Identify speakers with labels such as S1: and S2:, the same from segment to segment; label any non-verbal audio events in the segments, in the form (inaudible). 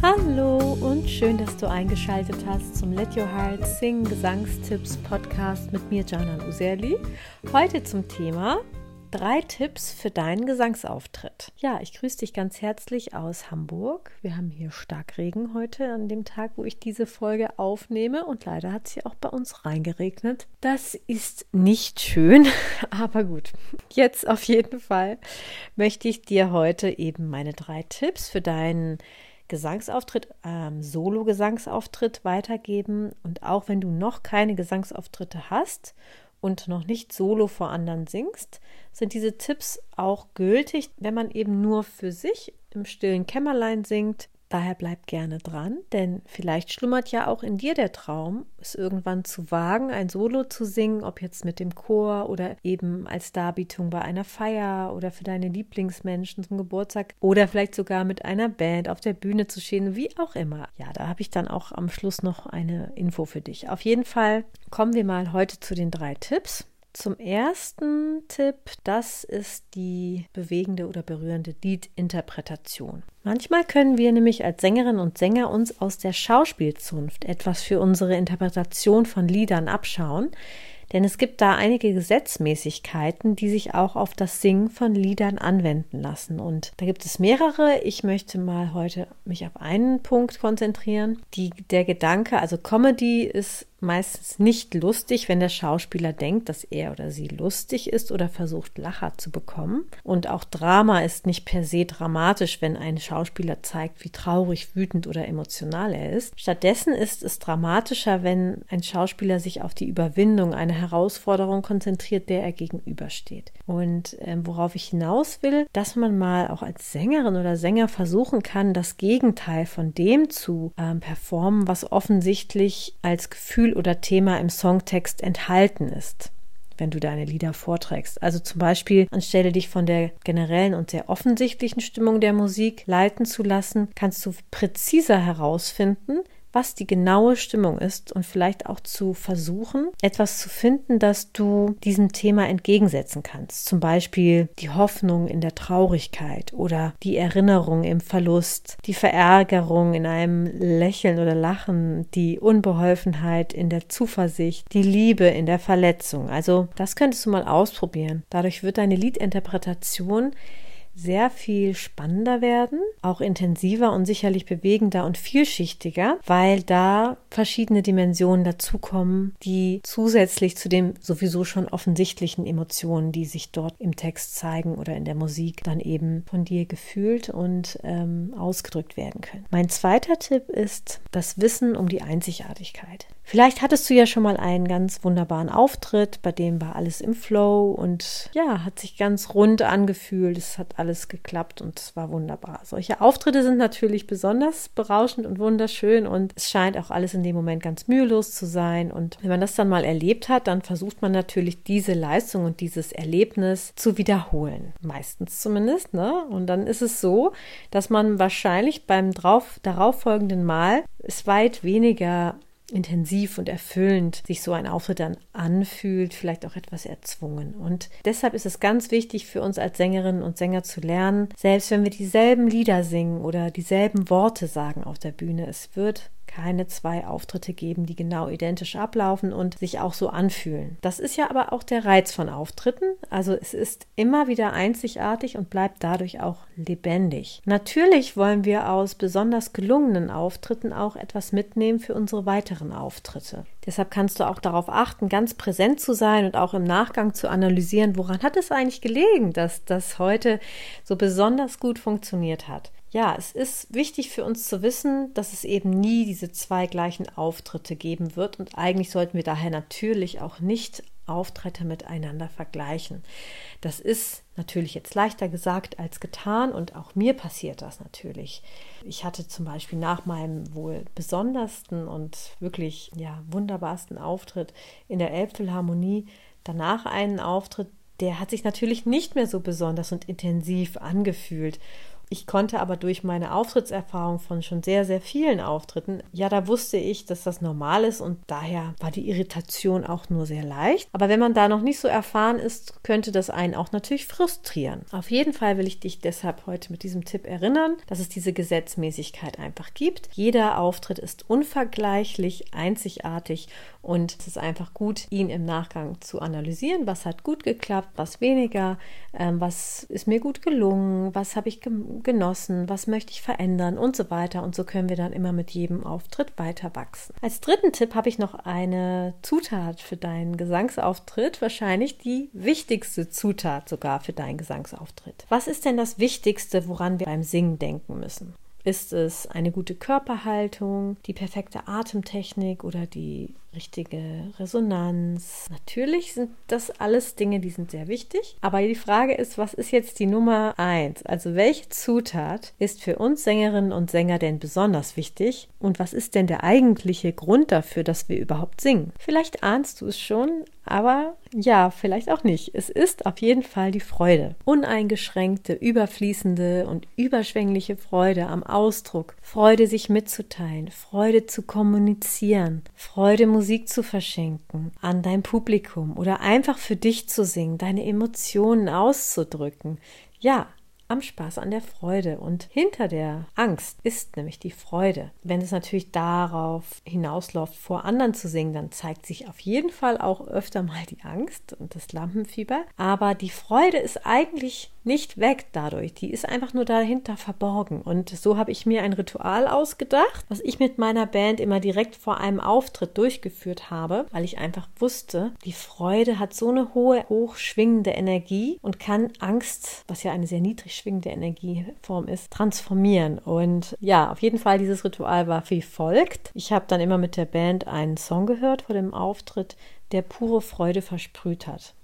S1: Hallo und schön, dass du eingeschaltet hast zum Let Your Heart Sing Gesangstipps Podcast mit mir, Janan Userli. Heute zum Thema drei Tipps für deinen Gesangsauftritt. Ja, ich grüße dich ganz herzlich aus Hamburg. Wir haben hier Starkregen heute an dem Tag, wo ich diese Folge aufnehme und leider hat es hier auch bei uns reingeregnet. Das ist nicht schön, (laughs) aber gut. Jetzt auf jeden Fall möchte ich dir heute eben meine drei Tipps für deinen Gesangsauftritt, ähm, Solo-Gesangsauftritt weitergeben. Und auch wenn du noch keine Gesangsauftritte hast und noch nicht solo vor anderen singst, sind diese Tipps auch gültig, wenn man eben nur für sich im stillen Kämmerlein singt, Daher bleib gerne dran, denn vielleicht schlummert ja auch in dir der Traum, es irgendwann zu wagen, ein Solo zu singen, ob jetzt mit dem Chor oder eben als Darbietung bei einer Feier oder für deine Lieblingsmenschen zum Geburtstag oder vielleicht sogar mit einer Band auf der Bühne zu stehen, wie auch immer. Ja, da habe ich dann auch am Schluss noch eine Info für dich. Auf jeden Fall kommen wir mal heute zu den drei Tipps. Zum ersten Tipp, das ist die bewegende oder berührende Liedinterpretation. Manchmal können wir nämlich als Sängerinnen und Sänger uns aus der Schauspielzunft etwas für unsere Interpretation von Liedern abschauen, denn es gibt da einige Gesetzmäßigkeiten, die sich auch auf das Singen von Liedern anwenden lassen. Und da gibt es mehrere. Ich möchte mal heute mich auf einen Punkt konzentrieren. Die, der Gedanke, also Comedy ist meistens nicht lustig, wenn der Schauspieler denkt, dass er oder sie lustig ist oder versucht, Lacher zu bekommen. Und auch Drama ist nicht per se dramatisch, wenn ein Schauspieler zeigt, wie traurig, wütend oder emotional er ist. Stattdessen ist es dramatischer, wenn ein Schauspieler sich auf die Überwindung einer Herausforderung konzentriert, der er gegenübersteht. Und äh, worauf ich hinaus will, dass man mal auch als Sängerin oder Sänger versuchen kann, das Gegenteil von dem zu äh, performen, was offensichtlich als Gefühl Gefühl oder Thema im Songtext enthalten ist wenn du deine Lieder vorträgst. Also zum Beispiel, anstelle dich von der generellen und sehr offensichtlichen Stimmung der Musik leiten zu lassen, kannst du präziser herausfinden, was die genaue Stimmung ist und vielleicht auch zu versuchen, etwas zu finden, das du diesem Thema entgegensetzen kannst. Zum Beispiel die Hoffnung in der Traurigkeit oder die Erinnerung im Verlust, die Verärgerung in einem Lächeln oder Lachen, die Unbeholfenheit in der Zuversicht, die Liebe in der Verletzung. Also das könntest du mal ausprobieren. Dadurch wird deine Liedinterpretation sehr viel spannender werden, auch intensiver und sicherlich bewegender und vielschichtiger, weil da verschiedene Dimensionen dazukommen, die zusätzlich zu den sowieso schon offensichtlichen Emotionen, die sich dort im Text zeigen oder in der Musik, dann eben von dir gefühlt und ähm, ausgedrückt werden können. Mein zweiter Tipp ist das Wissen um die Einzigartigkeit. Vielleicht hattest du ja schon mal einen ganz wunderbaren Auftritt, bei dem war alles im Flow und ja, hat sich ganz rund angefühlt. Es hat alles geklappt und es war wunderbar. Solche Auftritte sind natürlich besonders berauschend und wunderschön und es scheint auch alles in dem Moment ganz mühelos zu sein. Und wenn man das dann mal erlebt hat, dann versucht man natürlich diese Leistung und dieses Erlebnis zu wiederholen. Meistens zumindest, ne? Und dann ist es so, dass man wahrscheinlich beim drauf, darauffolgenden Mal es weit weniger intensiv und erfüllend sich so ein Auftritt dann anfühlt, vielleicht auch etwas erzwungen. Und deshalb ist es ganz wichtig für uns als Sängerinnen und Sänger zu lernen, selbst wenn wir dieselben Lieder singen oder dieselben Worte sagen auf der Bühne, es wird keine zwei Auftritte geben, die genau identisch ablaufen und sich auch so anfühlen. Das ist ja aber auch der Reiz von Auftritten. Also es ist immer wieder einzigartig und bleibt dadurch auch lebendig. Natürlich wollen wir aus besonders gelungenen Auftritten auch etwas mitnehmen für unsere weiteren Auftritte. Deshalb kannst du auch darauf achten, ganz präsent zu sein und auch im Nachgang zu analysieren, woran hat es eigentlich gelegen, dass das heute so besonders gut funktioniert hat ja, es ist wichtig für uns zu wissen, dass es eben nie diese zwei gleichen Auftritte geben wird und eigentlich sollten wir daher natürlich auch nicht Auftritte miteinander vergleichen. Das ist natürlich jetzt leichter gesagt als getan und auch mir passiert das natürlich. Ich hatte zum Beispiel nach meinem wohl besondersten und wirklich ja wunderbarsten Auftritt in der Elbphilharmonie danach einen Auftritt, der hat sich natürlich nicht mehr so besonders und intensiv angefühlt Ich konnte aber durch meine Auftrittserfahrung von schon sehr, sehr vielen Auftritten, ja, da wusste ich, dass das normal ist und daher war die Irritation auch nur sehr leicht. Aber wenn man da noch nicht so erfahren ist, könnte das einen auch natürlich frustrieren. Auf jeden Fall will ich dich deshalb heute mit diesem Tipp erinnern, dass es diese Gesetzmäßigkeit einfach gibt. Jeder Auftritt ist unvergleichlich, einzigartig und es ist einfach gut, ihn im Nachgang zu analysieren. Was hat gut geklappt, was weniger, ähm, was ist mir gut gelungen, was habe ich genossen, was möchte ich verändern und so weiter. Und so können wir dann immer mit jedem Auftritt weiter wachsen. Als dritten Tipp habe ich noch eine Zutat für deinen Gesangsauftritt, wahrscheinlich die wichtigste Zutat sogar für deinen Gesangsauftritt. Was ist denn das Wichtigste, woran wir beim Singen denken müssen? Ist es eine gute Körperhaltung, die perfekte Atemtechnik oder die richtige Resonanz. Natürlich sind das alles Dinge, die sind sehr wichtig. Aber die Frage ist, was ist jetzt die Nummer eins? Also welche Zutat ist für uns Sängerinnen und Sänger denn besonders wichtig? Und was ist denn der eigentliche Grund dafür, dass wir überhaupt singen? Vielleicht ahnst du es schon, aber ja, vielleicht auch nicht. Es ist auf jeden Fall die Freude. Uneingeschränkte, überfließende und überschwängliche Freude am Ausdruck. Freude, sich mitzuteilen. Freude zu kommunizieren. Freude, Musik zu verschenken an dein Publikum oder einfach für dich zu singen, deine Emotionen auszudrücken. Ja, am Spaß, an der Freude. Und hinter der Angst ist nämlich die Freude. Wenn es natürlich darauf hinausläuft, vor anderen zu singen, dann zeigt sich auf jeden Fall auch öfter mal die Angst und das Lampenfieber. Aber die Freude ist eigentlich nicht weg dadurch. Die ist einfach nur dahinter verborgen. Und so habe ich mir ein Ritual ausgedacht, was ich mit meiner Band immer direkt vor einem Auftritt durchgeführt habe, weil ich einfach wusste, die Freude hat so eine hohe, hochschwingende Energie und kann Angst, was ja eine sehr niedrig schwingende Energieform ist, transformieren. Und ja, auf jeden Fall, dieses Ritual war wie folgt. Ich habe dann immer mit der Band einen Song gehört vor dem Auftritt, der pure Freude versprüht hat.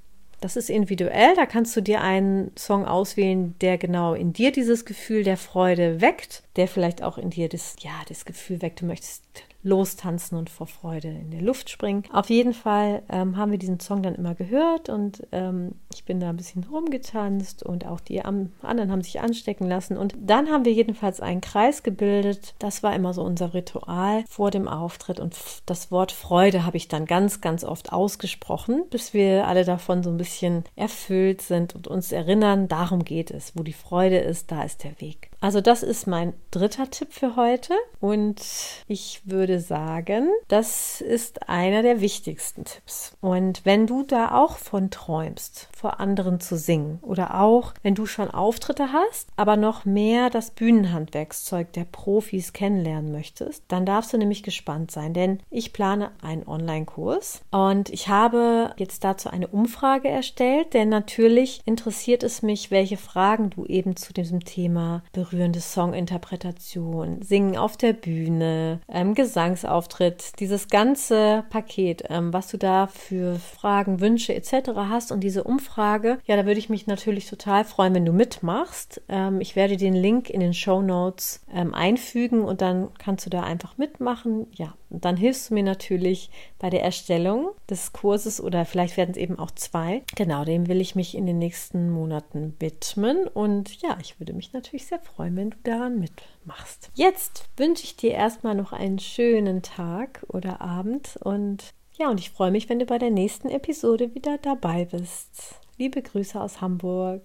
S1: Das ist individuell. Da kannst du dir einen Song auswählen, der genau in dir dieses Gefühl der Freude weckt, der vielleicht auch in dir das, ja, das Gefühl weckt, du möchtest lostanzen und vor Freude in der Luft springen. Auf jeden Fall ähm, haben wir diesen Song dann immer gehört und ähm, ich bin da ein bisschen rumgetanzt und auch die anderen haben sich anstecken lassen. Und dann haben wir jedenfalls einen Kreis gebildet. Das war immer so unser Ritual vor dem Auftritt und das Wort Freude habe ich dann ganz, ganz oft ausgesprochen, bis wir alle davon so ein bisschen erfüllt sind und uns erinnern, darum geht es. Wo die Freude ist, da ist der Weg. Also das ist mein dritter Tipp für heute. Und ich würde sagen, das ist einer der wichtigsten Tipps. Und wenn du da auch von träumst, vor anderen zu singen oder auch wenn du schon Auftritte hast, aber noch mehr das Bühnenhandwerkszeug der Profis kennenlernen möchtest, dann darfst du nämlich gespannt sein, denn ich plane einen Online-Kurs. Und ich habe jetzt dazu eine Umfrage erstellt, denn natürlich interessiert es mich, welche Fragen du eben zu diesem Thema berührst berührende Songinterpretation, Singen auf der Bühne, ähm, Gesangsauftritt, dieses ganze Paket, ähm, was du da für Fragen, Wünsche etc. hast und diese Umfrage, ja, da würde ich mich natürlich total freuen, wenn du mitmachst. Ähm, ich werde den Link in den Show Notes ähm, einfügen und dann kannst du da einfach mitmachen. Ja, und dann hilfst du mir natürlich bei der Erstellung des Kurses oder vielleicht werden es eben auch zwei. Genau, dem will ich mich in den nächsten Monaten widmen und ja, ich würde mich natürlich sehr freuen freuen, wenn du daran mitmachst. Jetzt wünsche ich dir erstmal noch einen schönen Tag oder Abend und ja, und ich freue mich, wenn du bei der nächsten Episode wieder dabei bist. Liebe Grüße aus Hamburg.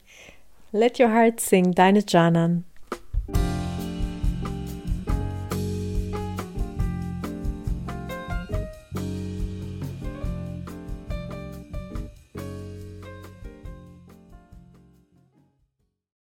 S1: Let your heart sing, deine Janan.